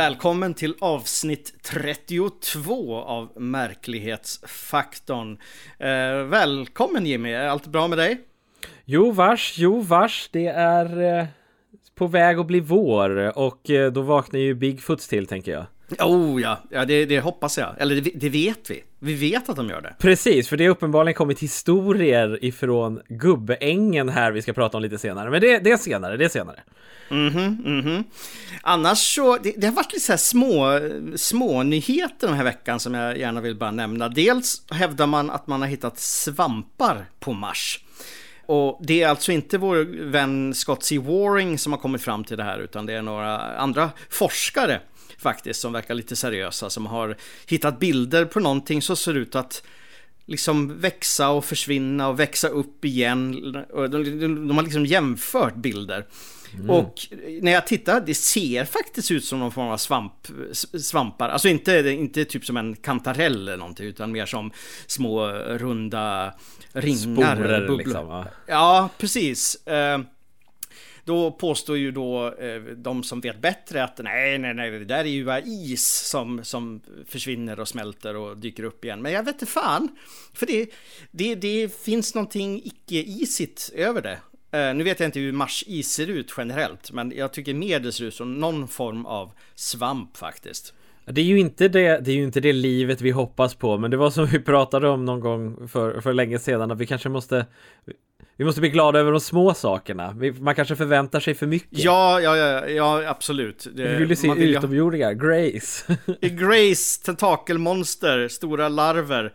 Välkommen till avsnitt 32 av Märklighetsfaktorn. Eh, välkommen Jimmy, är allt bra med dig? Jo vars, jo vars, det är eh, på väg att bli vår och eh, då vaknar ju Bigfoots till tänker jag. Oh ja, ja det, det hoppas jag. Eller det, det, vet vi. Vi vet att de gör det. Precis, för det har uppenbarligen kommit historier ifrån Gubbeängen här vi ska prata om lite senare. Men det, det är senare, det är senare. Mhm, mhm. Annars så, det, det, har varit lite så här små, små nyheter den här veckan som jag gärna vill bara nämna. Dels hävdar man att man har hittat svampar på Mars. Och det är alltså inte vår vän Scott C. Waring som har kommit fram till det här, utan det är några andra forskare faktiskt som verkar lite seriösa som har hittat bilder på någonting som ser ut att liksom växa och försvinna och växa upp igen. De, har liksom jämfört bilder. Mm. Och när jag tittar, det ser faktiskt ut som någon form av svamp, svampar. Alltså inte, inte typ som en kantarell eller någonting, utan mer som små runda ringar. Sporer liksom. Va? Ja, precis. Då påstår ju då eh, de som vet bättre att nej, nej, nej, det där är ju bara is som, som försvinner och smälter och dyker upp igen. Men jag vet inte fan. För det, det, det finns någonting icke-isigt över det. Eh, nu vet jag inte hur Mars is ser ut generellt, men jag tycker mer det ser ut som någon form av svamp faktiskt. Det är ju inte det, det är ju inte det livet vi hoppas på, men det var som vi pratade om någon gång för, för länge sedan, att vi kanske måste vi måste bli glada över de små sakerna. Man kanske förväntar sig för mycket. Ja, ja, ja, ja absolut. Det, vi vill ju se utomjordingar, Grace. Grace, tentakelmonster, stora larver,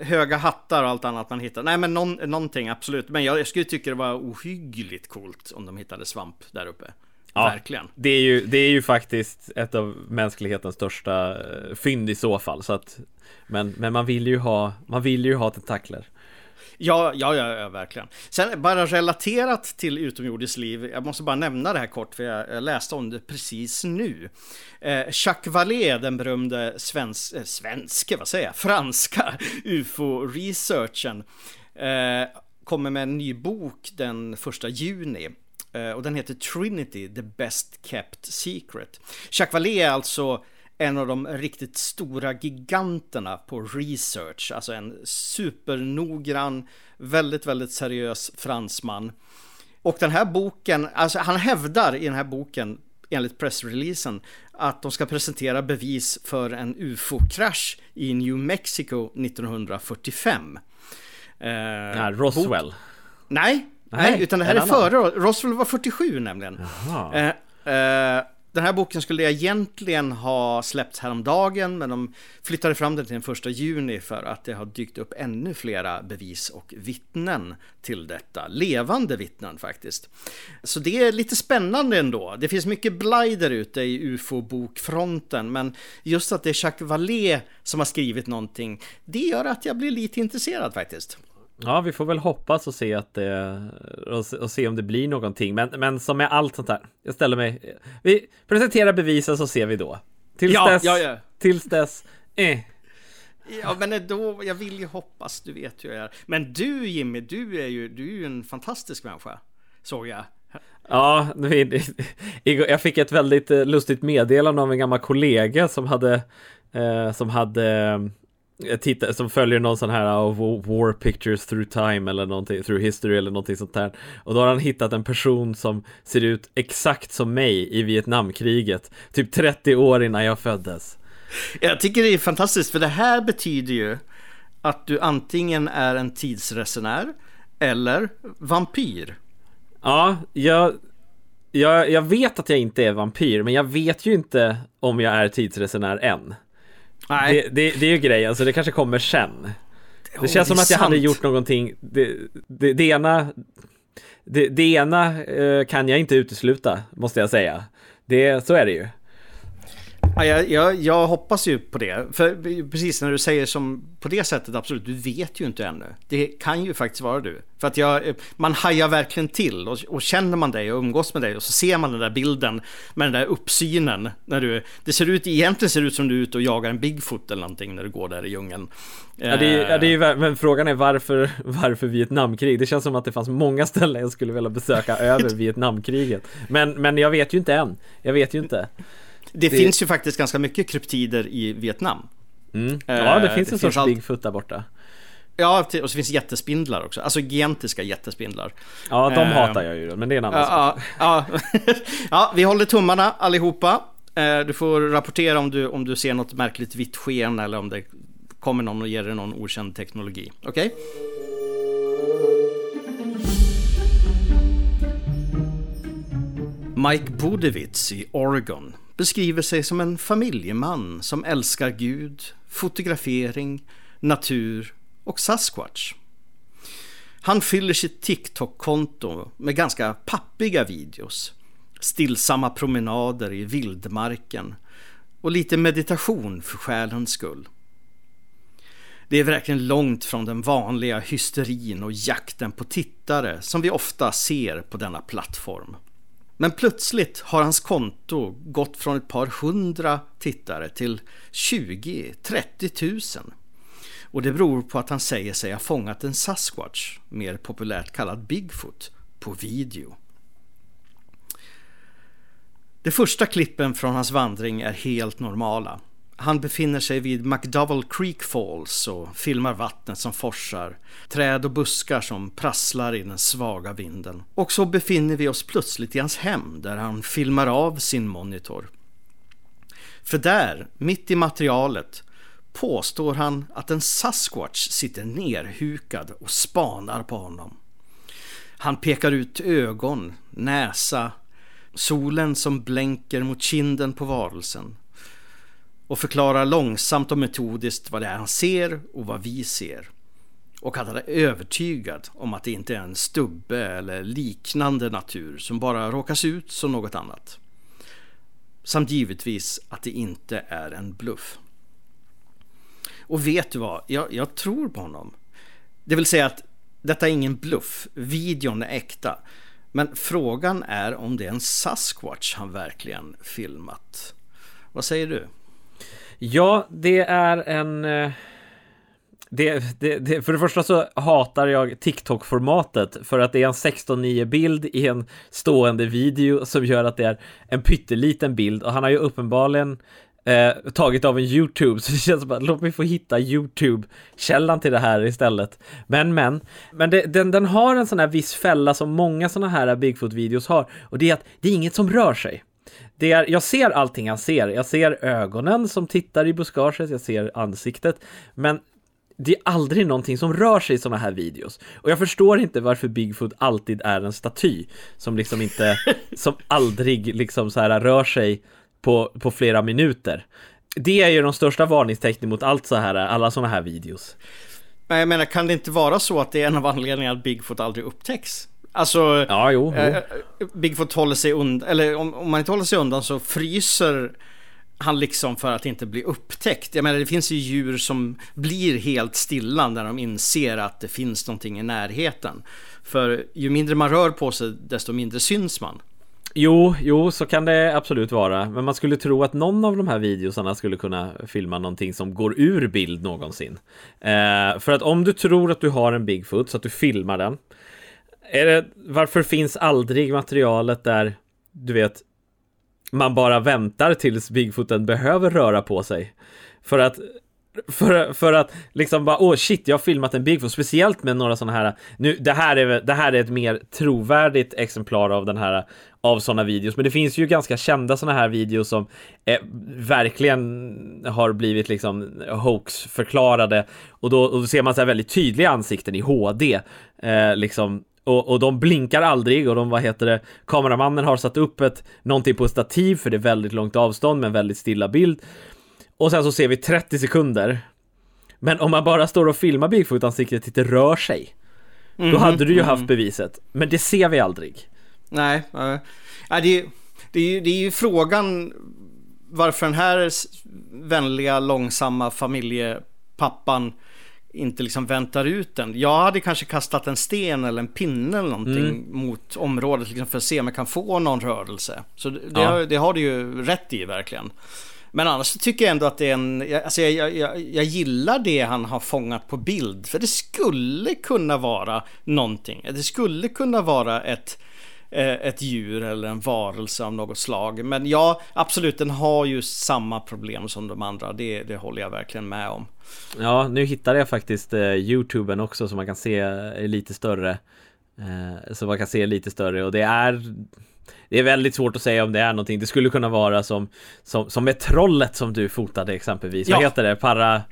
höga hattar och allt annat man hittar. Nej, men någon, någonting absolut. Men jag, jag skulle tycka det var ohyggligt coolt om de hittade svamp där uppe. Ja, Verkligen. Det är, ju, det är ju faktiskt ett av mänsklighetens största eh, fynd i så fall. Så att, men, men man vill ju ha, man vill ju ha tentakler. Ja, ja, ja, ja, verkligen. Sen bara relaterat till utomjordiskt liv, jag måste bara nämna det här kort för jag, läste om det precis nu. Eh, Jacques Vallée, den berömde svensk, eh, svenske, vad säger jag, franska ufo-researchen, eh, kommer med en ny bok den första juni. Eh, och den heter Trinity, the best kept secret. Jacques Vallée är alltså en av de riktigt stora giganterna på research, alltså en supernoggrann, väldigt, väldigt seriös fransman. Och den här boken, alltså han hävdar i den här boken enligt pressreleasen att de ska presentera bevis för en ufo-krasch i New Mexico 1945. Eh, ja, Roswell. Bok... Nej, nej, nej, utan det här är före. Roswell var 47 nämligen. Eh, eh, den här boken skulle egentligen ha släppts häromdagen men de flyttade fram den till den första juni för att det har dykt upp ännu flera bevis och vittnen till detta. Levande vittnen faktiskt. Så det är lite spännande ändå. Det finns mycket blaj där ute i ufo-bokfronten men just att det är Jacques Vallée som har skrivit någonting det gör att jag blir lite intresserad faktiskt. Ja, vi får väl hoppas och se att det och, se om det blir någonting. Men, men som med allt sånt här. Jag ställer mig. Vi presenterar bevisen så ser vi då. Tills ja, dess. Ja, ja. Tills dess. Eh. Ja, men då, jag vill ju hoppas, du vet hur jag är. Men du Jimmy, du är ju, du är ju en fantastisk människa. Såg jag. Ja, jag fick ett väldigt eh, lustigt meddelande av en gammal kollega som hade, eh, som hade titta, som följer någon sån här av War Pictures Through Time eller någonting, Through History eller någonting sånt där. Och då har han hittat en person som ser ut exakt som mig i Vietnamkriget, typ 30 år innan jag föddes. Jag tycker det är fantastiskt, för det här betyder ju att du antingen är en tidsresenär eller vampyr. Ja, jag, jag, jag vet att jag inte är vampyr, men jag vet ju inte om jag är tidsresenär än. Nej. Det, det, det är ju grejen, så det kanske kommer sen. Det oh, känns det som att jag sant. hade gjort någonting, det, det, det ena det, det ena eh, kan jag inte utesluta, måste jag säga. Det, så är det ju. Ja, jag, jag, jag, hoppas ju på det. För precis när du säger som på det sättet, absolut, du vet ju inte ännu. Det kan ju faktiskt vara du. För att jag, man hajar verkligen till och, och känner man dig och umgås med dig och så ser man den där bilden med den där uppsynen. När du, det ser ut, egentligen ser det ut som du är ute och jagar en Bigfoot eller någonting när du går där i djungeln. Ja, det är, ja, det är, men frågan är varför, varför Vietnamkrig? Det känns som att det fanns många ställen jag skulle vilja besöka över Vietnamkriget. Men, men jag vet ju inte än. Jag vet ju inte. Det, det, finns ju faktiskt ganska mycket kryptider i Vietnam. Mm. Ja, det finns det en sorts all... Bigfoot där borta. Ja, och så finns jättespindlar också. Alltså gigantiska jättespindlar. Ja, de uh, hatar jag ju, men det är en annan sak. Ja, ja, vi håller tummarna allihopa. Uh, du får rapportera om du, om du ser något märkligt vitt sken eller om det kommer någon och ger dig någon okänd teknologi. Okej? Okay? Mike Budewitz i Oregon beskriver sig som en familjeman som älskar Gud, fotografering, natur och Sasquatch. Han fyller sitt TikTok-konto med ganska pappiga videos, stillsamma promenader i vildmarken och lite meditation för själens skull. Det är verkligen långt från den vanliga hysterin och jakten på tittare som vi ofta ser på denna plattform. Men plötsligt har hans konto gått från ett par hundra tittare till 20-30 000. Och det beror på att han säger sig ha fångat en Sasquatch, mer populärt kallad Bigfoot, på video. De första klippen från hans vandring är helt normala. Han befinner sig vid McDowell Creek Falls och filmar vattnet som forsar, träd och buskar som prasslar i den svaga vinden. Och så befinner vi oss plötsligt i hans hem där han filmar av sin monitor. För där, mitt i materialet, påstår han att en Sasquatch sitter nerhukad och spanar på honom. Han pekar ut ögon, näsa, solen som blänker mot kinden på varelsen och förklarar långsamt och metodiskt vad det är han ser och vad vi ser. Och att han är övertygad om att det inte är en stubbe eller liknande natur som bara råkar se ut som något annat. Samt givetvis att det inte är en bluff. Och vet du vad? Jag, jag tror på honom. Det vill säga att detta är ingen bluff. Videon är äkta. Men frågan är om det är en Sasquatch han verkligen filmat. Vad säger du? Ja, det är en... Eh, det, det, det, för det första så hatar jag TikTok-formatet för att det är en 16.9 bild i en stående video som gör att det är en pytteliten bild. Och han har ju uppenbarligen eh, tagit av en YouTube så det känns som att låt mig få hitta YouTube-källan till det här istället. Men men, men det, den, den har en sån här viss fälla som många såna här Bigfoot-videos har. Och det är att det är inget som rör sig det är, jag ser allting han ser. Jag ser ögonen som tittar i buskaget, jag ser ansiktet. Men det är aldrig någonting som rör sig i sådana här videos. Och jag förstår inte varför Bigfoot alltid är en staty som liksom inte, som aldrig liksom så här rör sig på, på flera minuter. Det är ju de största varningstecknen mot allt så här, alla sådana här videos. Men jag menar, kan det inte vara så att det är en av anledningarna att Bigfoot aldrig upptäcks? Alltså, ja, jo, jo. Eh, Bigfoot håller sig undan, eller om, om man inte håller sig undan så fryser han liksom för att inte bli upptäckt. Jag menar det finns ju djur som blir helt stilla när de inser att det finns någonting i närheten. För ju mindre man rör på sig desto mindre syns man. Jo, jo, så kan det absolut vara. Men man skulle tro att någon av de här videosarna skulle kunna filma någonting som går ur bild någonsin. Eh, för att om du tror att du har en Bigfoot så att du filmar den är det, varför finns aldrig materialet där, du vet, man bara väntar tills Bigfooten behöver röra på sig? För att för, för att liksom bara, åh oh shit, jag har filmat en Bigfoot, speciellt med några sådana här, nu, det här är, det här är ett mer trovärdigt exemplar av den här, av sådana videos, men det finns ju ganska kända sådana här videos som eh, verkligen har blivit liksom hoax-förklarade, och då, och då ser man så här väldigt tydliga ansikten i HD, eh, liksom och, och de blinkar aldrig och de, vad heter det, kameramannen har satt upp ett, någonting på stativ för det är väldigt långt avstånd med en väldigt stilla bild. Och sen så ser vi 30 sekunder. Men om man bara står och filmar Bigfoot-ansiktet inte rör sig. Mm då hade du ju mm -hmm. haft beviset. Men det ser vi aldrig. Nej, äh, det, det, är ju, det är ju frågan varför den här vänliga, långsamma familjepappan inte liksom väntar ut den. Jag hade kanske kastat en sten eller en pinne eller någonting mm. mot området liksom för att se om jag kan få någon rörelse. Så det, ja. har, det har du ju rätt i verkligen. Men annars tycker jag ändå att det är en... Alltså jag, jag, jag, gillar det han har fångat på bild. För det skulle kunna vara någonting. Det skulle kunna vara ett, ett djur eller en varelse av något slag. Men ja, absolut, den har ju samma problem som de andra. Det, det håller jag verkligen med om. Ja, nu hittade jag faktiskt eh, Youtuben också som man kan se är lite större. Eh, så man kan se lite större och det är det är väldigt svårt att säga om det är någonting. Det skulle kunna vara som, som, som med trollet som du fotade exempelvis. Ja. Vad heter det? Para...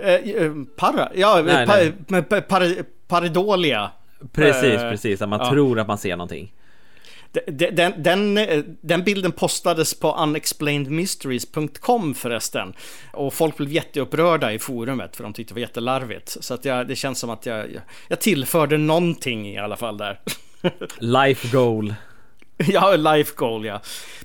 Eh, eh para? Ja, nej, pa, nej. Pa, par, paridolia. Precis, eh, precis. Att man ja. tror att man ser någonting. Den, den, den, bilden postades på unexplainedmysteries.com förresten. Och folk blev jätteupprörda i forumet för de tyckte det var jättelarvigt. Så att jag, det känns som att jag, jag tillförde någonting i alla fall där. Life goal. Ja, life goal ja.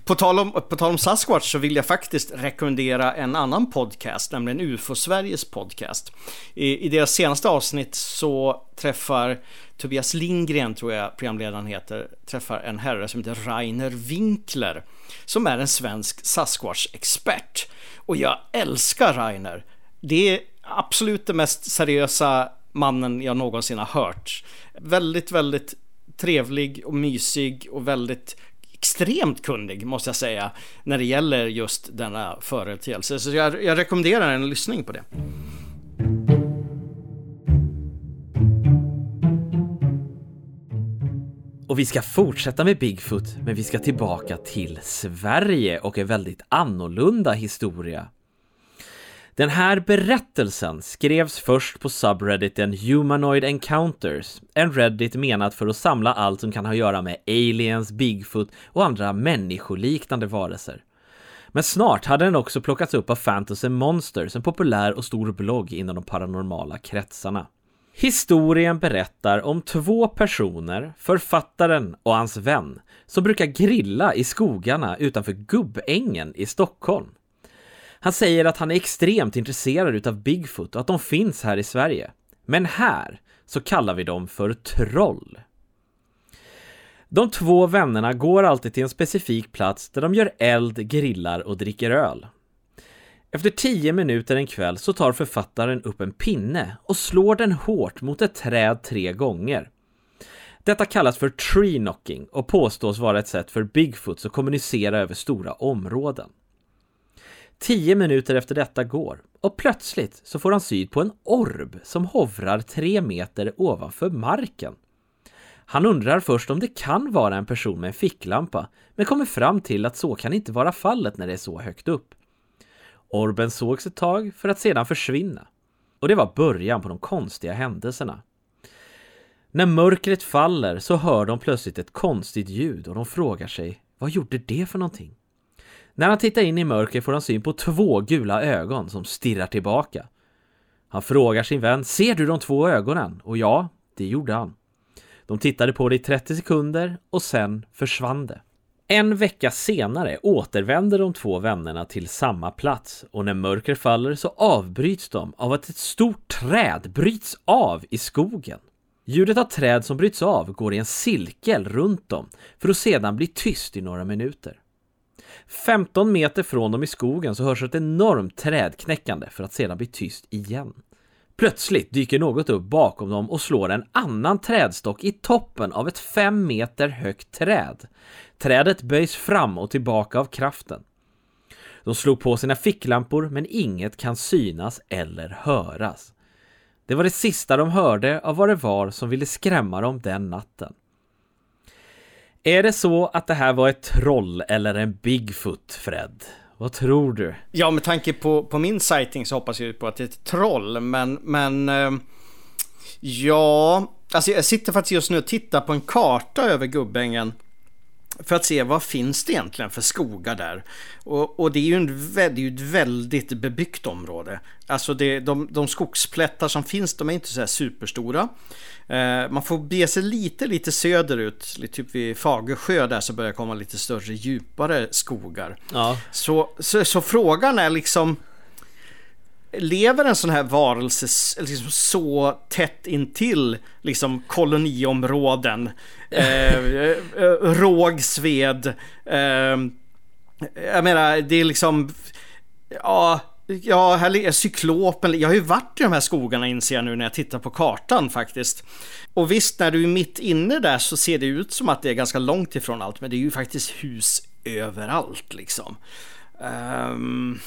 På tal, om, på tal om Sasquatch så vill jag faktiskt rekommendera en annan podcast, nämligen UFO Sveriges podcast. I, I deras senaste avsnitt så träffar Tobias Lindgren, tror jag programledaren heter, träffar en herre som heter Rainer Winkler, som är en svensk Sasquatch-expert. Och jag älskar Rainer. Det är absolut den mest seriösa mannen jag någonsin har hört. Väldigt, väldigt trevlig och mysig och väldigt extremt kunnig måste jag säga när det gäller just denna företeelse. Så jag, jag rekommenderar en lyssning på det. Och vi ska fortsätta med Bigfoot, men vi ska tillbaka till Sverige och en väldigt annorlunda historia. Den här berättelsen skrevs först på subredditen Humanoid Encounters, en reddit menat för att samla allt som kan ha att göra med aliens, Bigfoot och andra människoliknande varelser. Men snart hade den också plockats upp av Fantasy Monsters, en populär och stor blogg inom de paranormala kretsarna. Historien berättar om två personer, författaren och hans vän, som brukar grilla i skogarna utanför Gubbängen i Stockholm. Han säger att han är extremt intresserad utav Bigfoot och att de finns här i Sverige. Men här så kallar vi dem för troll. De två vännerna går alltid till en specifik plats där de gör eld, grillar och dricker öl. Efter tio minuter en kväll så tar författaren upp en pinne och slår den hårt mot ett träd tre gånger. Detta kallas för tree knocking och påstås vara ett sätt för Bigfoots att kommunicera över stora områden. Tio minuter efter detta går och plötsligt så får han syd på en orb som hovrar tre meter ovanför marken. Han undrar först om det kan vara en person med en ficklampa, men kommer fram till att så kan inte vara fallet när det är så högt upp. Orben sågs ett tag för att sedan försvinna. Och det var början på de konstiga händelserna. När mörkret faller så hör de plötsligt ett konstigt ljud och de frågar sig vad gjorde det för någonting? När han tittar in i mörkret får han syn på två gula ögon som stirrar tillbaka. Han frågar sin vän, ser du de två ögonen? Och ja, det gjorde han. De tittade på det i 30 sekunder och sen försvann det. En vecka senare återvänder de två vännerna till samma plats och när mörker faller så avbryts de av att ett stort träd bryts av i skogen. Ljudet av träd som bryts av går i en cirkel runt dem för att sedan bli tyst i några minuter. 15 meter från dem i skogen så hörs ett enormt trädknäckande för att sedan bli tyst igen. Plötsligt dyker något upp bakom dem och slår en annan trädstock i toppen av ett fem meter högt träd. Trädet böjs fram och tillbaka av kraften. De slog på sina ficklampor men inget kan synas eller höras. Det var det sista de hörde av vad det var som ville skrämma dem den natten. Är det så att det här var ett troll eller en Bigfoot, Fred? Vad tror du? Ja, med tanke på, på min sighting så hoppas jag på att det är ett troll, men, men eh, ja, alltså jag sitter faktiskt just nu och tittar på en karta över Gubbängen för att se vad finns det egentligen för skogar där. Och, och det är ju en, det är ju ett väldigt bebyggt område. Alltså det, de, de skogsplättar som finns de är inte så här superstora. Eh, man får bege sig lite, lite söderut, typ vid Fagersjö där så börjar komma lite större, djupare skogar. Ja. Så, så, så frågan är liksom lever en sån här varelse liksom så tätt intill liksom koloniområden? Eh, Rågsved. Eh, jag menar, det är liksom... Ja, Ja, här ligger cyklopen. Jag har ju varit i de här skogarna inser jag nu när jag tittar på kartan faktiskt. Och visst, när du är mitt inne där så ser det ut som att det är ganska långt ifrån allt, men det är ju faktiskt hus överallt liksom. Um...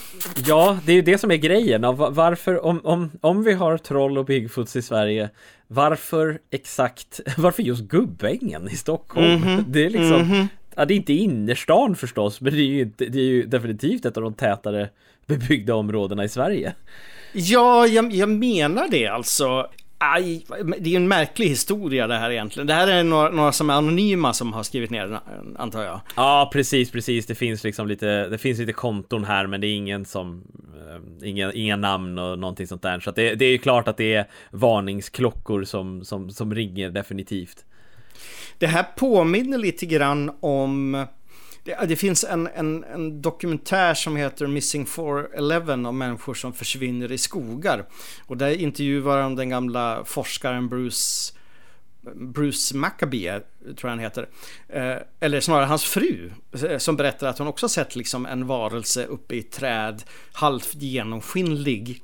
Ja, det är ju det som är grejen. Varför, om, om, om vi har troll och Bigfoots i Sverige, varför exakt, varför just Gubbängen i Stockholm? Mm -hmm. Det är liksom, mm -hmm. ja, det är inte innerstan förstås, men det är ju, det är ju definitivt ett av de tätare bebyggda områdena i Sverige. Ja, jag, jag menar det alltså. Aj, det är ju en märklig historia det här egentligen. Det här är några, några, som är anonyma som har skrivit ner den, antar jag. Ja, precis, precis. Det finns liksom lite, det finns lite konton här, men det är ingen som, äh, inga, inga namn och någonting sånt där. Så det, det är ju klart att det är varningsklockor som, som, som ringer definitivt. Det här påminner lite grann om det, det, finns en, en, en, dokumentär som heter Missing 411 om människor som försvinner i skogar. Och där intervjuar de den gamla forskaren Bruce Bruce Maccabee, tror jag han heter. Eh, eller snarare hans fru. Eh, som berättar att hon också sett liksom en varelse uppe i ett träd. Halvt genomskinlig.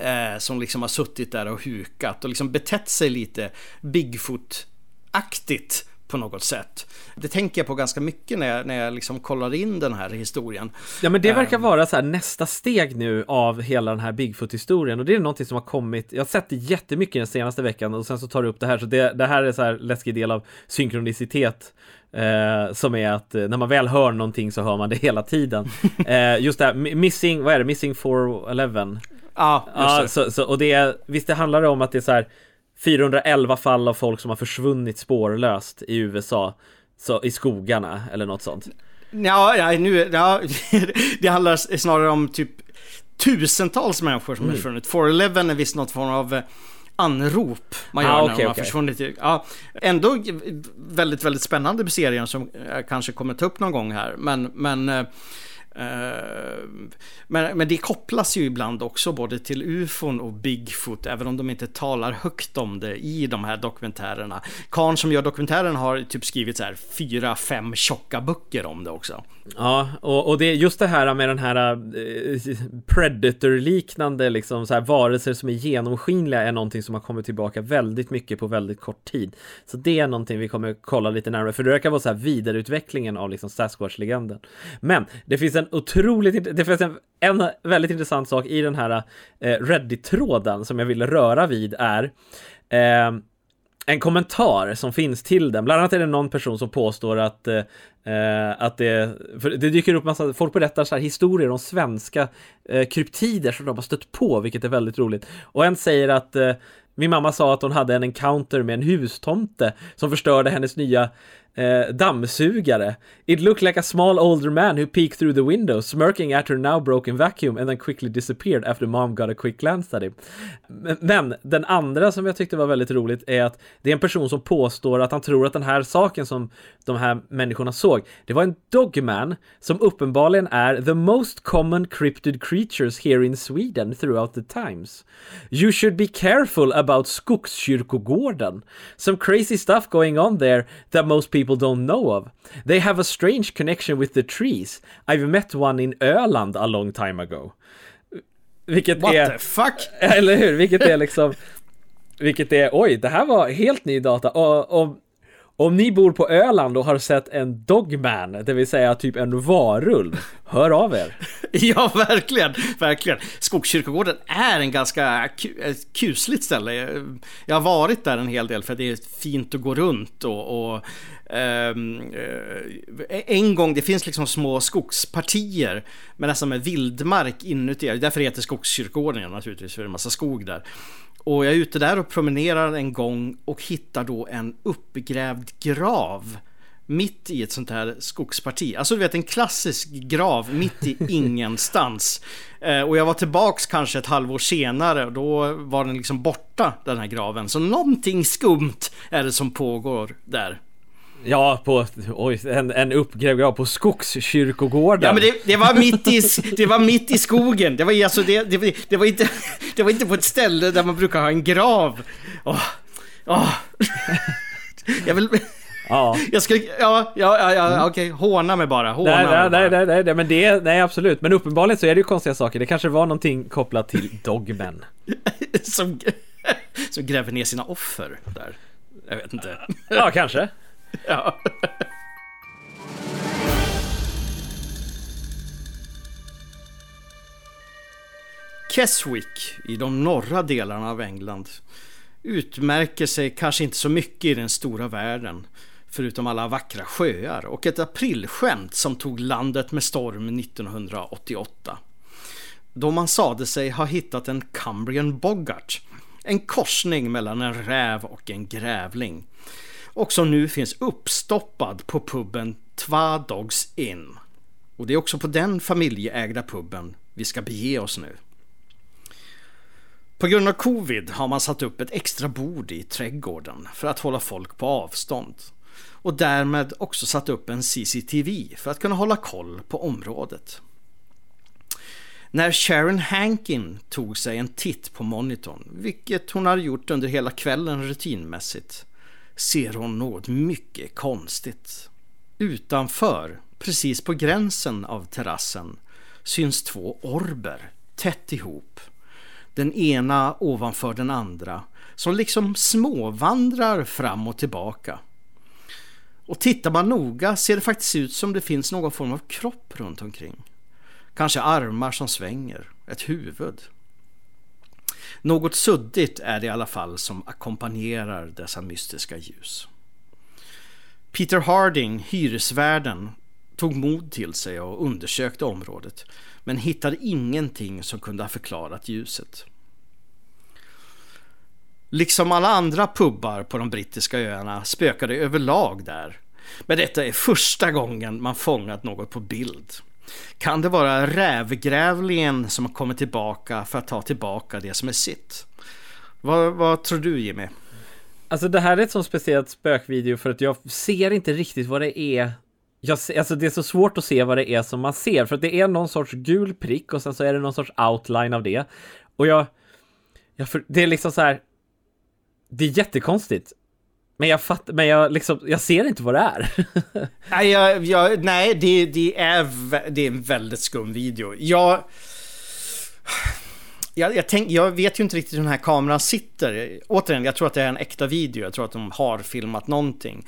Eh, som liksom har suttit där och hukat och liksom betett sig lite Bigfoot-aktigt på något sätt. Det tänker jag på ganska mycket när jag, när jag liksom kollar in den här historien. Ja men det verkar ehm. vara så här nästa steg nu av hela den här Bigfoot-historien och det är någonting som har kommit, jag har sett det jättemycket den senaste veckan och sen så tar du upp det här så det, det här är så här läskig del av synkronicitet Eh, som är att eh, när man väl hör någonting så hör man det hela tiden. Eh, just det här, missing, vad är det, missing 411? Ja, just det. så, så, och det är, visst det handlar om att det är så här 411 fall av folk som har försvunnit spårlöst i USA så, i skogarna eller något sånt. Ja, ja, nu, ja det handlar snarare om typ tusentals människor som mm. har försvunnit. 411 är visst något form av eh, anrop man gör ah, okay, när man har försvunnit. Ja, ändå väldigt, väldigt spännande serien som jag kanske kommer ta upp någon gång här. Men, men Eh, Eh, men, men det kopplas ju ibland också både till ufon och Bigfoot, även om de inte talar högt om det i de här dokumentärerna. Karn som gör dokumentären har typ skrivit så här fyra, fem tjocka böcker om det också. Ja, och, och det är just det här med den här eh, Predator-liknande liksom så här varelser som är genomskinliga är någonting som har kommit tillbaka väldigt mycket på väldigt kort tid. Så det är någonting vi kommer kolla lite närmare, för det verkar vara så här vidareutvecklingen av liksom Sasquatch-legenden. Men det finns en en otroligt, det finns en, en väldigt intressant sak i den här eh, Reddit-tråden som jag ville röra vid är eh, en kommentar som finns till den. Bland annat är det någon person som påstår att, eh, eh, att det, för det dyker upp massa, folk berättar så här historier om svenska eh, kryptider som de har stött på, vilket är väldigt roligt. Och en säger att eh, min mamma sa att hon hade en encounter med en hustomte som förstörde hennes nya Uh, dammsugare. It looked like a small older man who peeked through the window, smirking at her now broken vacuum and then quickly disappeared after mom got a quick glance at him. Men den andra som jag tyckte var väldigt roligt är att det är en person som påstår att han tror att den här saken som de här människorna såg, det var en dogman som uppenbarligen är the most common cryptid creatures here in Sweden throughout the times. You should be careful about Skogskyrkogården. Some crazy stuff going on there that most people people don't know of. They have a strange connection with the trees. I've met one in Öland a long time ago. Vilket What är... the fuck? Eller hur? Vilket är liksom... Vilket är, oj, det här var helt ny data. Och, och om ni bor på Öland och har sett en Dogman, det vill säga typ en varulv, hör av er. ja, verkligen, verkligen. Skogskyrkogården är en ganska kusligt ställe. Jag har varit där en hel del för det är fint att gå runt och, och en gång, det finns liksom små skogspartier med nästan med vildmark inuti. Därför heter Skogskyrkogården naturligtvis, för det är en massa skog där. Och jag är ute där och promenerar en gång och hittar då en uppgrävd grav mitt i ett sånt här skogsparti. Alltså du vet en klassisk grav mitt i ingenstans. Eh, och jag var tillbaks kanske ett halvår senare och då var den liksom borta den här graven. Så någonting skumt är det som pågår där. Ja, på, oj, en, en uppgrävd på Skogskyrkogården. Ja, men det, det, var mitt i, det var mitt i skogen. Det var, alltså, det, det, det, var inte, det var inte på ett ställe där man brukar ha en grav. Åh, åh. Jag vill... Ja. Jag ska, ja, ja, ja, ja okej, håna mig bara. Håna Nej, mig nej, bara. nej, nej, nej, nej, men det, nej absolut. Men uppenbarligen så är det ju konstiga saker. Det kanske var någonting kopplat till Dogmen. som, som gräver ner sina offer där. Jag vet inte. Ja, kanske. Ja. Keswick i de norra delarna av England utmärker sig kanske inte så mycket i den stora världen förutom alla vackra sjöar och ett aprilskämt som tog landet med storm 1988. Då man sade sig ha hittat en Cumbrian Boggart, en korsning mellan en räv och en grävling och som nu finns uppstoppad på puben Twa Dogs Inn. Och det är också på den familjeägda puben vi ska bege oss nu. På grund av covid har man satt upp ett extra bord i trädgården för att hålla folk på avstånd. Och därmed också satt upp en CCTV för att kunna hålla koll på området. När Sharon Hankin tog sig en titt på monitorn, vilket hon hade gjort under hela kvällen rutinmässigt, ser hon något mycket konstigt. Utanför, precis på gränsen av terrassen, syns två orber tätt ihop. Den ena ovanför den andra, som liksom småvandrar fram och tillbaka. Och tittar man noga ser det faktiskt ut som det finns någon form av kropp runt omkring. Kanske armar som svänger, ett huvud. Något suddigt är det i alla fall som ackompanjerar dessa mystiska ljus. Peter Harding, hyresvärden, tog mod till sig och undersökte området men hittade ingenting som kunde ha förklarat ljuset. Liksom alla andra pubbar på de brittiska öarna spökade överlag där. Men detta är första gången man fångat något på bild. Kan det vara rävgrävlingen som har kommit tillbaka för att ta tillbaka det som är sitt? Vad, vad tror du Jimmy? Alltså det här är ett så speciellt spökvideo för att jag ser inte riktigt vad det är jag ser, alltså det är så svårt att se vad det är som man ser för att det är någon sorts gul prick och sen så är det någon sorts outline av det och jag, jag för, det är liksom så här det är jättekonstigt men jag fattar, men jag liksom, jag ser inte vad det är. nej, jag, jag, nej det, det, är, det är en väldigt skum video. Jag... Jag, jag, tänk, jag vet ju inte riktigt hur den här kameran sitter. Återigen, jag tror att det är en äkta video. Jag tror att de har filmat någonting.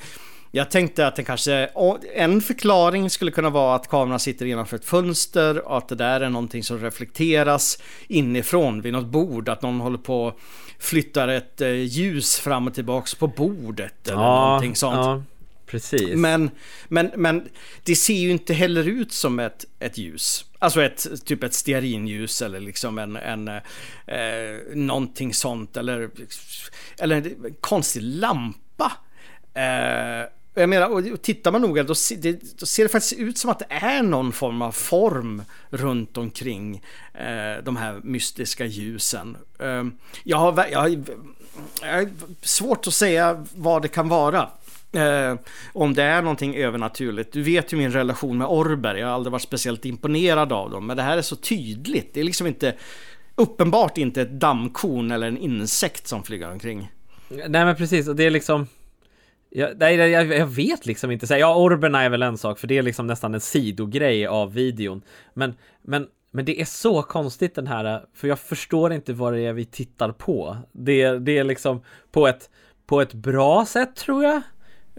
Jag tänkte att det kanske, en förklaring skulle kunna vara att kameran sitter innanför ett fönster och att det där är någonting som reflekteras inifrån vid något bord. Att någon håller på och flyttar ett eh, ljus fram och tillbaks på bordet eller ja, någonting sånt. Ja, precis. Men, men, men det ser ju inte heller ut som ett, ett ljus. Alltså ett, typ ett stearinljus eller liksom en, en eh, någonting sånt eller, eller en konstig lampa. Eh, jag menar, och tittar man noga då, då ser det faktiskt ut som att det är någon form av form runt omkring eh, de här mystiska ljusen. Eh, jag, har, jag, har, jag har svårt att säga vad det kan vara. Eh, om det är någonting övernaturligt. Du vet ju min relation med orber. Jag har aldrig varit speciellt imponerad av dem. Men det här är så tydligt. Det är liksom inte uppenbart inte ett dammkorn eller en insekt som flyger omkring. Nej men precis, och det är liksom jag, nej, jag, jag vet liksom inte. Så ja, orberna är väl en sak, för det är liksom nästan en sidogrej av videon. Men, men, men det är så konstigt den här, för jag förstår inte vad det är vi tittar på. Det, det är liksom på ett, på ett bra sätt tror jag.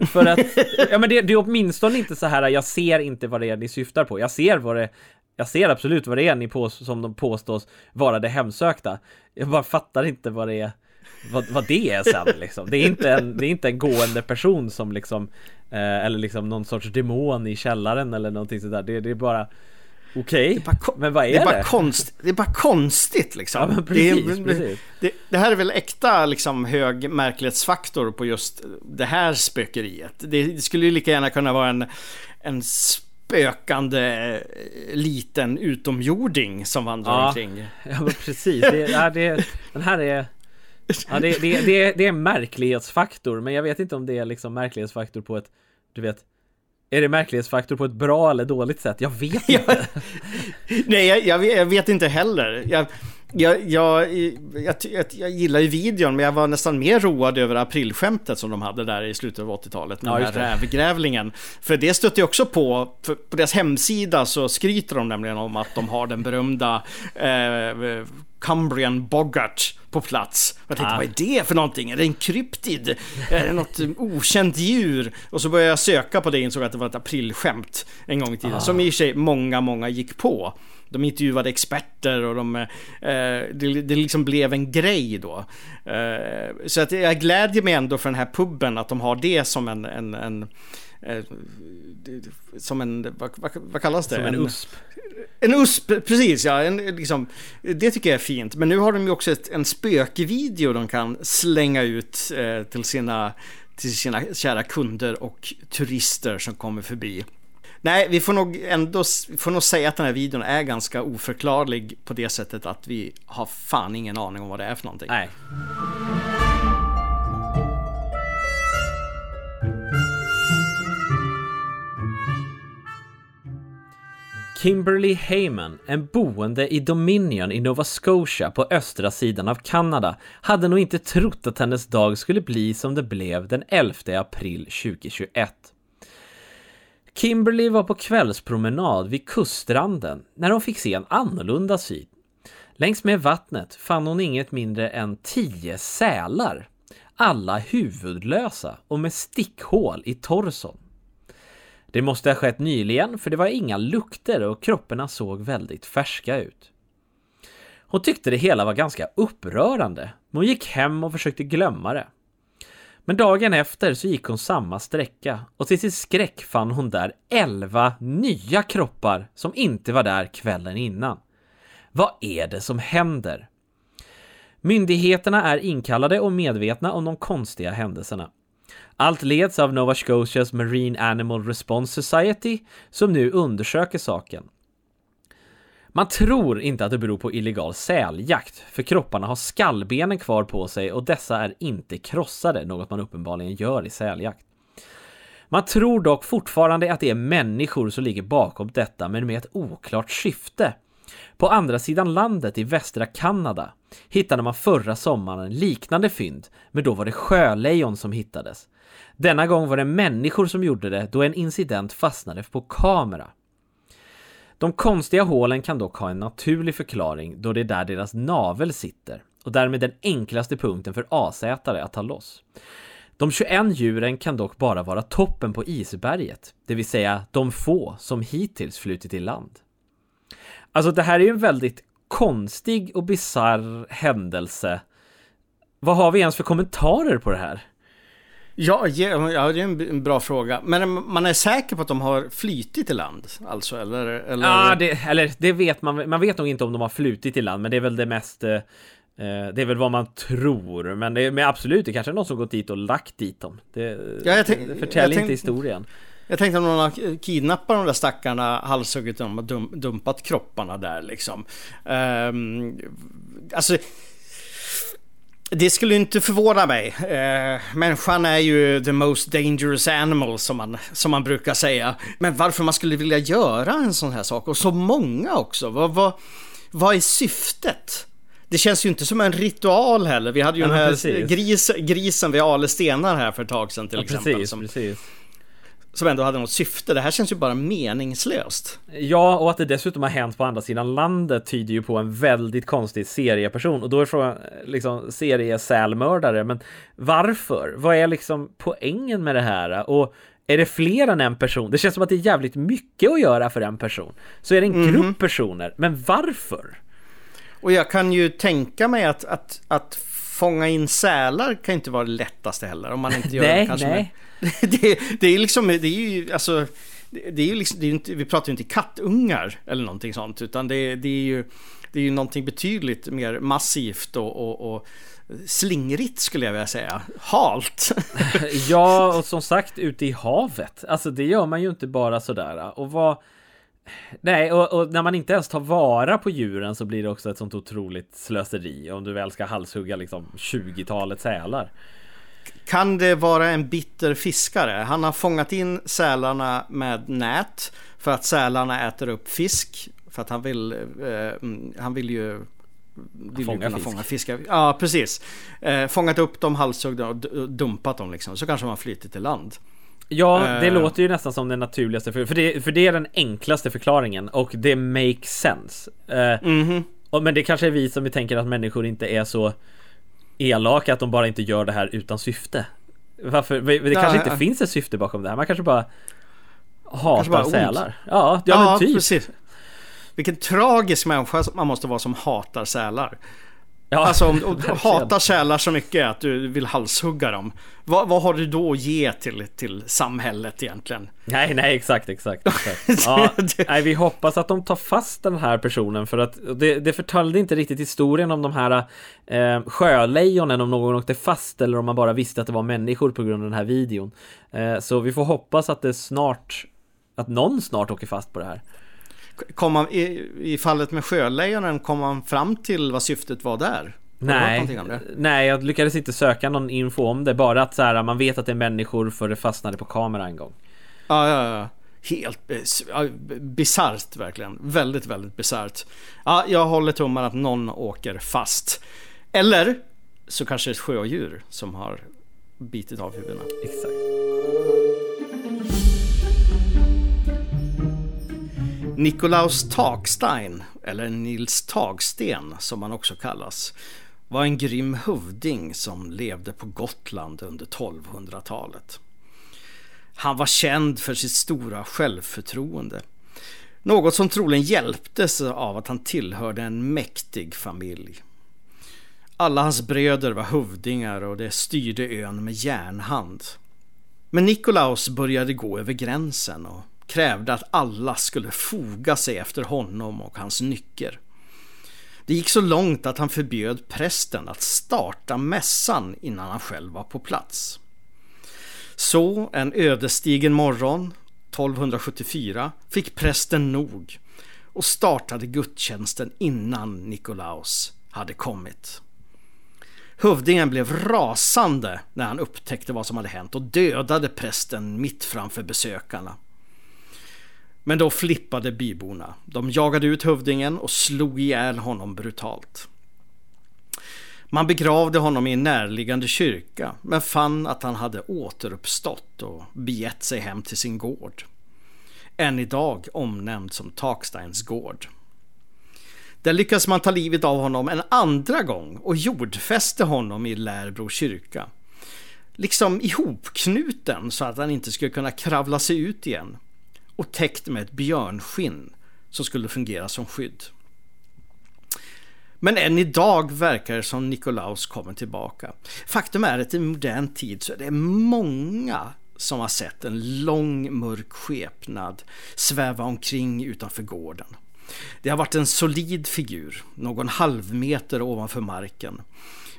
För att, ja men det, det är åtminstone inte så här, jag ser inte vad det är ni syftar på. Jag ser vad det, jag ser absolut vad det är ni på, som de påstås vara det hemsökta. Jag bara fattar inte vad det är vad, vad det är sen liksom. Det är inte en, det är inte en gående person som liksom eh, Eller liksom någon sorts demon i källaren eller någonting sådär. Det, det är bara Okej, okay, men vad är det? Är bara konst, det är bara konstigt liksom. Ja, precis, det, precis. Det, det, här är väl äkta liksom, hög märklighetsfaktor på just det här spökeriet. Det, det skulle ju lika gärna kunna vara en, en spökande eh, liten utomjording som vandrar ja, omkring. Ja, precis. Det, ja, det, den här är Ja, det, det, det, det är en märklighetsfaktor, men jag vet inte om det är liksom märklighetsfaktor på ett, du vet, är det märklighetsfaktor på ett bra eller dåligt sätt? Jag vet inte. Nej, jag, jag, vet inte heller. Jag, Jag, jag, jag, jag, jag gillar ju videon men jag var nästan mer road över aprilskämtet som de hade där i slutet av 80-talet med ja, den här rävgrävlingen. För det stötte jag också på, på deras hemsida så skryter de nämligen om att de har den berömda eh, Cumbrian Boggart på plats. Jag tänkte, ah. vad är det för någonting? Är det en kryptid? Är det något okänt djur? Och så började jag söka på det och insåg att det var ett aprilskämt en gång i tiden. Ah. Som i och för sig många, många gick på. De intervjuade experter och de, eh, det, det liksom blev en grej då. Eh, så att jag glädjer mig ändå för den här puben att de har det som en, en, en eh, som en, vad, vad, kallas det? Som en, en USP. En USP, precis ja. En, liksom, det tycker jag är fint. Men nu har de ju också ett, en spökvideo de kan slänga ut eh, till, sina, till sina kära kunder och turister som kommer förbi. Nej, vi får nog ändå får nog säga att den här videon är ganska oförklarlig på det sättet att vi har fan ingen aning om vad det är för någonting. Nej. Kimberly Heyman, en boende i Dominion i Nova Scotia på östra sidan av Kanada, hade nog inte trott att hennes dag skulle bli som det blev den 11 april 2021. Kimberly var på kvällspromenad vid kuststranden när hon fick se en annorlunda syn. Längs med vattnet fann hon inget mindre än tio sälar. Alla huvudlösa och med stickhål i torson. Det måste ha skett nyligen för det var inga lukter och kropparna såg väldigt färska ut. Hon tyckte det hela var ganska upprörande, men hon gick hem och försökte glömma det. Men dagen efter så gick hon samma sträcka och till sin skräck fann hon där 11 nya kroppar som inte var där kvällen innan. Vad är det som händer? Myndigheterna är inkallade och medvetna om de konstiga händelserna. Allt leds av Nova Scotias Marine Animal Response Society som nu undersöker saken. Man tror inte att det beror på illegal säljakt, för kropparna har skallbenen kvar på sig och dessa är inte krossade, något man uppenbarligen gör i säljakt. Man tror dock fortfarande att det är människor som ligger bakom detta, men med ett oklart syfte. På andra sidan landet i västra Kanada hittade man förra sommaren liknande fynd, men då var det sjölejon som hittades. Denna gång var det människor som gjorde det då en incident fastnade på kamera. De konstiga hålen kan dock ha en naturlig förklaring då det är där deras navel sitter och därmed den enklaste punkten för asätare att ta loss. De 21 djuren kan dock bara vara toppen på isberget, det vill säga de få som hittills flutit i land. Alltså det här är ju en väldigt konstig och bizarr händelse. Vad har vi ens för kommentarer på det här? Ja, ja, det är en bra fråga. Men man är säker på att de har flytit i land? Alltså, eller? eller... Ja, det, eller det vet man. Man vet nog inte om de har flutit i land, men det är väl det mest... Eh, det är väl vad man tror, men, det, men absolut, det kanske är någon som gått dit och lagt dit dem. Det, ja, tänk, det förtäljer tänk, inte historien. Jag tänkte om någon har kidnappat de där stackarna, halshuggit dem och dumpat kropparna där liksom. Um, alltså det skulle inte förvåna mig. Eh, människan är ju the most dangerous animal som man, som man brukar säga. Men varför man skulle vilja göra en sån här sak och så många också. Vad, vad, vad är syftet? Det känns ju inte som en ritual heller. Vi hade ju ja, den här gris, grisen vid Ale stenar här för ett tag sedan till ja, exempel. Precis, som, precis som ändå hade något syfte. Det här känns ju bara meningslöst. Ja, och att det dessutom har hänt på andra sidan landet tyder ju på en väldigt konstig serieperson. Och då är frågan, liksom, seriesälmördare. Men varför? Vad är liksom poängen med det här? Och är det fler än en person? Det känns som att det är jävligt mycket att göra för en person. Så är det en grupp mm -hmm. personer, men varför? Och jag kan ju tänka mig att, att, att fånga in sälar kan inte vara det lättaste heller. Om man inte gör nej, det kanske nej. Det, det är liksom, det är ju alltså det är ju liksom, det är inte, vi pratar ju inte kattungar eller någonting sånt utan det, det är ju det är ju någonting betydligt mer massivt och, och, och slingrigt skulle jag vilja säga. Halt! ja, och som sagt ute i havet. Alltså det gör man ju inte bara sådär. Och vad... Nej, och, och, när man inte ens tar vara på djuren så blir det också ett sånt otroligt slöseri om du väl ska halshugga liksom 20-talet sälar. Kan det vara en bitter fiskare? Han har fångat in sälarna med nät för att sälarna äter upp fisk. För att han vill, eh, han vill ju vill Fånga kunna fisk. fånga fiskar. Ja, precis. Eh, fångat upp dem, halshuggt dem och dumpat dem liksom. Så kanske man flyter till land. Ja, det Eh. låter ju nästan som den naturligaste för, för, det, för det är den enklaste förklaringen och det makes sense. Eh, Mhm. och, men det kanske är vi som vi tänker att människor inte är så elaka att de bara inte gör det här utan syfte. Varför? Det Ja, kanske inte ja. finns ett syfte bakom det här. Man kanske bara hatar Kanske bara sälar. Ja, ja, men typ. precis. Vilken tragisk människa man måste vara som hatar sälar. Ja, Alltså om du verkligen. hatar sälar så mycket att du vill halshugga dem. Vad, vad har du då att ge till, till samhället egentligen? Nej, nej, exakt, exakt. exakt. Ja, nej, vi hoppas att de tar fast den här personen för att det, det förtalde inte riktigt historien om de här eh, sjölejonen om någon åkte fast eller om man bara visste att det var människor på grund av den här videon. Eh, så vi får hoppas att det snart, att någon snart åker fast på det här. Kom man, i, I fallet med sjölejonen kom man fram till vad syftet var där? Har Nej, nej, jag lyckades inte söka någon info om det, bara att så här, man vet att det är människor för det fastnade på kamera en gång. Ja, ja, ja. Helt bisarrt verkligen. Väldigt, väldigt bisarrt. Ja, jag håller tummarna att någon åker fast. Eller så kanske ett sjödjur som har bitit av huvudena. Exakt. Nikolaus Takstein, eller Nils Tagsten som han också kallas, var en grym hövding som levde på Gotland under 1200-talet. Han var känd för sitt stora självförtroende. Något som troligen hjälptes av att han tillhörde en mäktig familj. Alla hans bröder var hövdingar och de styrde ön med järnhand. Men Nikolaus började gå över gränsen och krävde att alla skulle foga sig efter honom och hans nycker. Det gick så långt att han förbjöd prästen att starta mässan innan han själv var på plats. Så en ödesdigen morgon 1274 fick prästen nog och startade gudstjänsten innan Nikolaus hade kommit. Hövdingen blev rasande när han upptäckte vad som hade hänt och dödade prästen mitt framför besökarna. Men då flippade byborna. De jagade ut hövdingen och slog ihjäl honom brutalt. Man begravde honom i en närliggande kyrka men fann att han hade återuppstått och begett sig hem till sin gård. Än idag omnämnd som Taksteins gård. Där lyckades man ta livet av honom en andra gång och jordfäste honom i Lärbro kyrka. Liksom ihopknuten så att han inte skulle kunna kravla sig ut igen. Och täckt med ett björnskinn som skulle fungera som skydd. Men än idag verkar det som Nikolaus kommer tillbaka. Faktum är att i modern tid så är det många som har sett en lång mörk skepnad sväva omkring utanför gården. Det har varit en solid figur, någon halvmeter ovanför marken,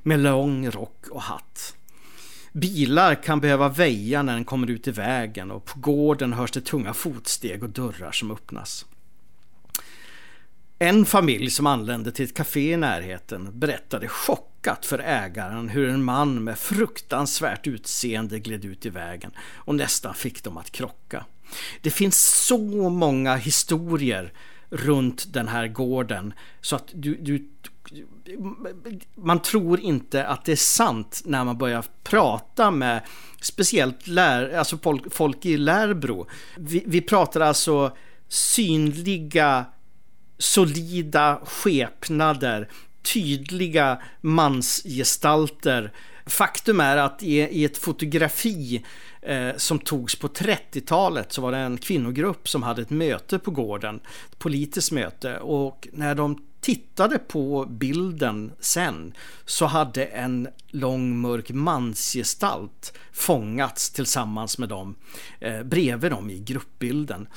med lång rock och hatt. Bilar kan behöva väja när den kommer ut i vägen och på gården hörs det tunga fotsteg och dörrar som öppnas. En familj som anlände till ett café i närheten berättade chockat för ägaren hur en man med fruktansvärt utseende gled ut i vägen och nästan fick dem att krocka. Det finns så många historier runt den här gården så att du, du man tror inte att det är sant när man börjar prata med speciellt lär, alltså folk, folk i Lärbro. Vi, vi pratar alltså synliga, solida skepnader, tydliga mansgestalter. Faktum är att i, i ett fotografi eh, som togs på 30-talet så var det en kvinnogrupp som hade ett möte på gården, ett politiskt möte och när de tittade på bilden sen så hade en lång mörk mansgestalt fångats tillsammans med dem eh, bredvid dem i gruppbilden.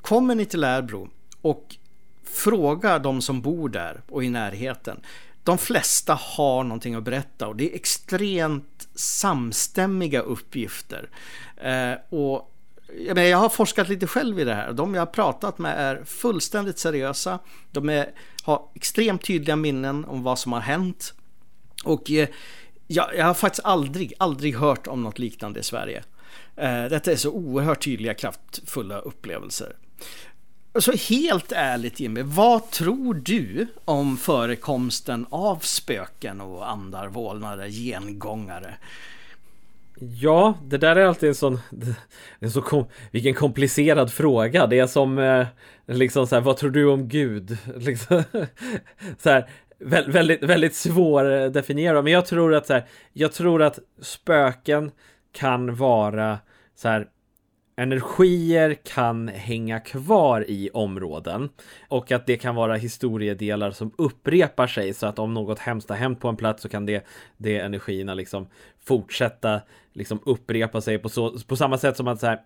Kommer ni till Lärbro och fråga de som bor där och i närheten. De flesta har någonting att berätta och det är extremt samstämmiga uppgifter. Eh, och jag, har forskat lite själv i det här. De jag har pratat med är fullständigt seriösa. De är, har extremt tydliga minnen om vad som har hänt. Och eh, jag, jag har faktiskt aldrig, aldrig hört om något liknande i Sverige. Eh, detta är så oerhört tydliga, kraftfulla upplevelser. Så helt ärligt Jimmy, vad tror du om förekomsten av spöken och andar, vålnader, gengångare? Ja, det där är alltid en sån, en så kom, vilken komplicerad fråga. Det är som, eh, liksom så här, vad tror du om Gud? Liksom, så här, väldigt, väldigt svårdefinierad. Men jag tror att så här, jag tror att spöken kan vara så här, energier kan hänga kvar i områden och att det kan vara historiedelar som upprepar sig så att om något hemskt har hänt på en plats så kan det, det energierna liksom fortsätta liksom upprepa sig på, så, på samma sätt som att så här,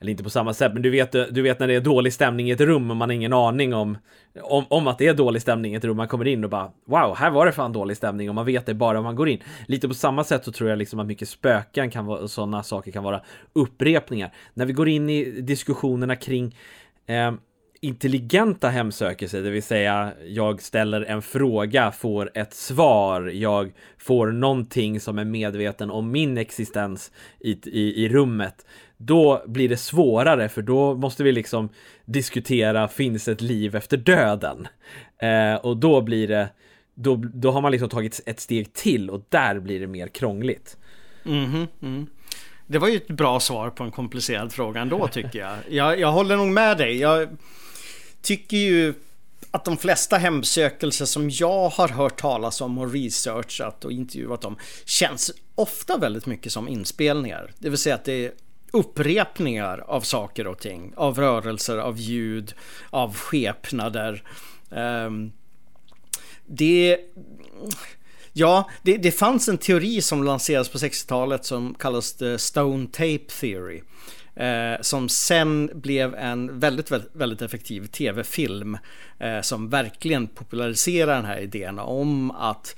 eller inte på samma sätt, men du vet, du vet när det är dålig stämning i ett rum och man har ingen aning om, om, om att det är dålig stämning i ett rum. Man kommer in och bara wow, här var det fan dålig stämning och man vet det bara om man går in. Lite på samma sätt så tror jag liksom att mycket spöken kan vara, sådana saker kan vara upprepningar. När vi går in i diskussionerna kring eh, intelligenta hemsökelser, det vill säga jag ställer en fråga, får ett svar, jag får någonting som är medveten om min existens i, i, i rummet då blir det svårare för då måste vi liksom diskutera finns ett liv efter döden? Eh, och då blir det då, då har man liksom tagit ett steg till och där blir det mer krångligt. Mm, mm. Det var ju ett bra svar på en komplicerad fråga ändå tycker jag. jag. Jag håller nog med dig. Jag tycker ju att de flesta hemsökelser som jag har hört talas om och researchat och intervjuat om känns ofta väldigt mycket som inspelningar. Det vill säga att det är upprepningar av saker och ting. Av rörelser, av ljud, av skepnader. Um, det... Ja, det, det fanns en teori som lanserades på 60-talet som kallas the Stone Tape Theory. Eh, som sen blev en väldigt, väldigt, väldigt effektiv tv-film eh, som verkligen populariserar den här idén om att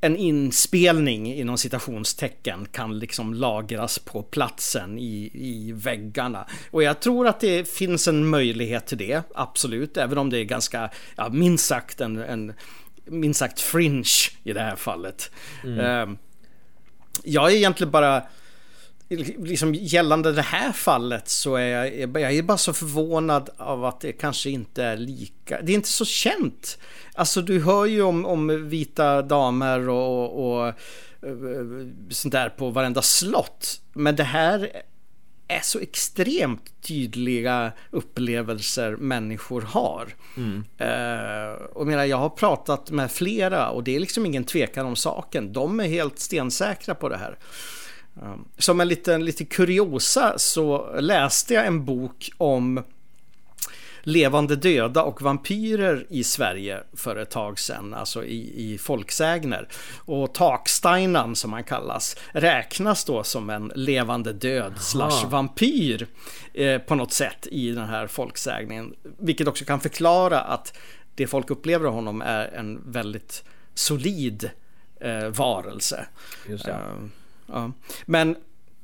en inspelning inom citationstecken kan liksom lagras på platsen i, i väggarna. Och jag tror att det finns en möjlighet till det, absolut, även om det är ganska, ja, minst sagt en, en minst sagt fringe i det här fallet. Mm. Uh, jag är egentligen bara liksom gällande det här fallet så är jag, jag är bara så förvånad av att det kanske inte är lika. Det är inte så känt. Alltså du hör ju om, om vita damer och, och, eh, sånt där på varenda slott. Men det här är så extremt tydliga upplevelser människor har. Mm. Uh, och menar, jag har pratat med flera och det är liksom ingen tvekan om saken. De är helt stensäkra på det här. Um, som en liten, lite kuriosa så läste jag en bok om levande döda och vampyrer i Sverige för ett tag sedan, alltså i, i folksägner. Och Taksteinan som han kallas räknas då som en levande död slash vampyr eh, på något sätt i den här folksägningen. Vilket också kan förklara att det folk upplever av honom är en väldigt solid eh, varelse. Just det. Uh, ja. Men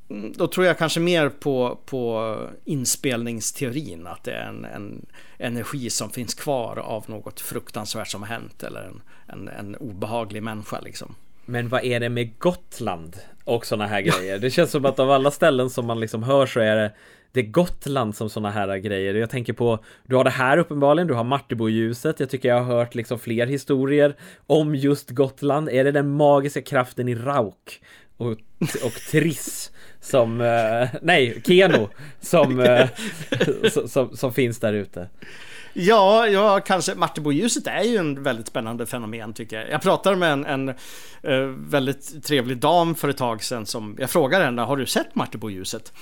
mm, då tror jag kanske mer på, på inspelningsteorin. Att det är en, en energi som finns kvar av något fruktansvärt som har hänt. Eller en, en, en obehaglig människa liksom. Men vad är det med Gotland och sådana här grejer? Det känns som att av alla ställen som man liksom hör så är det det är Gotland som sådana här grejer. Jag tänker på, du har det här uppenbarligen, du har Martebo-ljuset. Jag tycker jag har hört liksom fler historier om just Gotland. Är det den magiska kraften i Rauk och, och Triss som, eh, nej, Keno som, eh, som, som, finns där ute. Ja, ja, kanske Martebo-ljuset är ju en väldigt spännande fenomen tycker jag. Jag pratade med en, en uh, väldigt trevlig dam för ett tag sedan som jag frågade henne, har du sett Martebo-ljuset?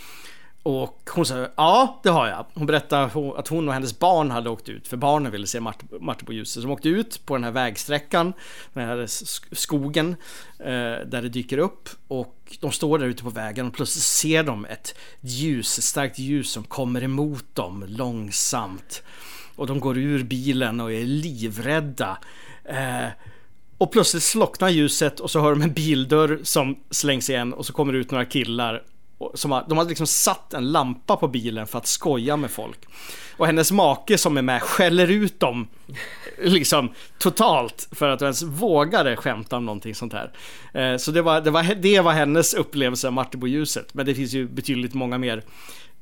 Och hon sa ja, det har jag. Hon berättade att hon och hennes barn hade åkt ut, för barnen ville se Marte på ljuset. Så de åkte ut på den här vägsträckan, den här skogen, eh, där det dyker upp. Och de står där ute på vägen och plötsligt ser de ett ljus, ett starkt ljus som kommer emot dem långsamt. Och de går ur bilen och är livrädda. Eh, och plötsligt slocknar ljuset och så hör de en bildörr som slängs igen och så kommer det ut några killar som har, de hade liksom satt en lampa på bilen för att skoja med folk. Och hennes make som är med skäller ut dem liksom totalt för att de ens vågade skämta om någonting sånt här. Eh, så det var, det var, det var hennes upplevelse av Martebo-ljuset. Men det finns ju betydligt många mer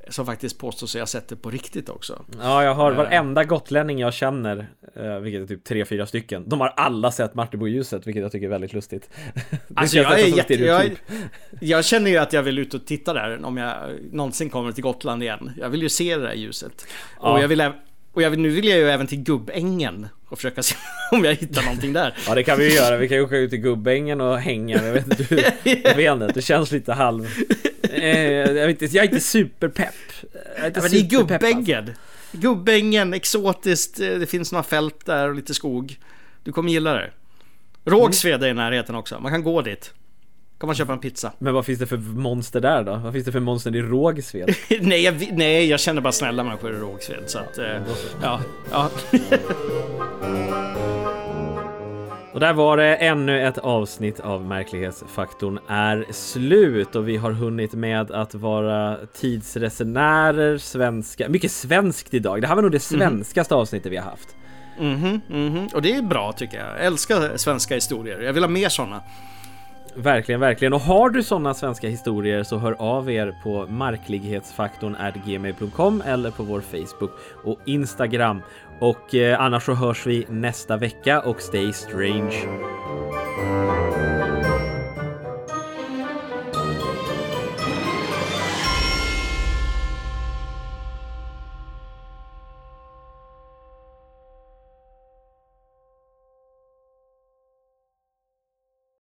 som faktiskt påstår sig ha sett det på riktigt också. Ja, jag har varenda gotlänning jag känner, eh, vilket är typ tre, fyra stycken. De har alla sett Martebo-ljuset, vilket jag tycker är väldigt lustigt. Alltså jag är jätte... Jag, jag, känner ju att jag vill ut och titta där om jag någonsin kommer till Gotland igen. Jag vill ju se det där ljuset. Ja. Och jag vill och jag, nu vill jag ju även till Gubbängen och försöka se om jag hittar någonting där. Ja det kan vi ju göra, vi kan ju åka ut till Gubbängen och hänga. Jag vet inte, du, jag vet inte, det känns lite halv... Eh, jag, vet inte, jag är inte superpepp. Jag är inte ja, men det är Gubbängen. Alltså. Gubbängen, exotiskt, eh, det finns några fält där och lite skog. Du kommer gilla det. Rågsved är i närheten också, man kan gå dit. Kan man köpa en pizza. Men vad finns det för monster där då? Vad finns det för monster i Rågsved? nej, jag, nej, jag känner bara snälla människor i Rågsved så att... Eh, ja, ja. Och där var det ännu ett avsnitt av Märklighetsfaktorn är slut och vi har hunnit med att vara tidsresenärer, svenska, mycket svenskt idag. Det här var nog det mhm. svenskaste mm. avsnittet vi har haft. Mhm, mhm. Och det är bra tycker jag. Jag älskar svenska historier. Jag vill ha mer sådana. Verkligen, verkligen. Och har du sådana svenska historier så hör av er på marklighetsfaktorn.gmail.com eller på vår Facebook och Instagram. Och eh, annars så hörs vi nästa vecka och stay strange.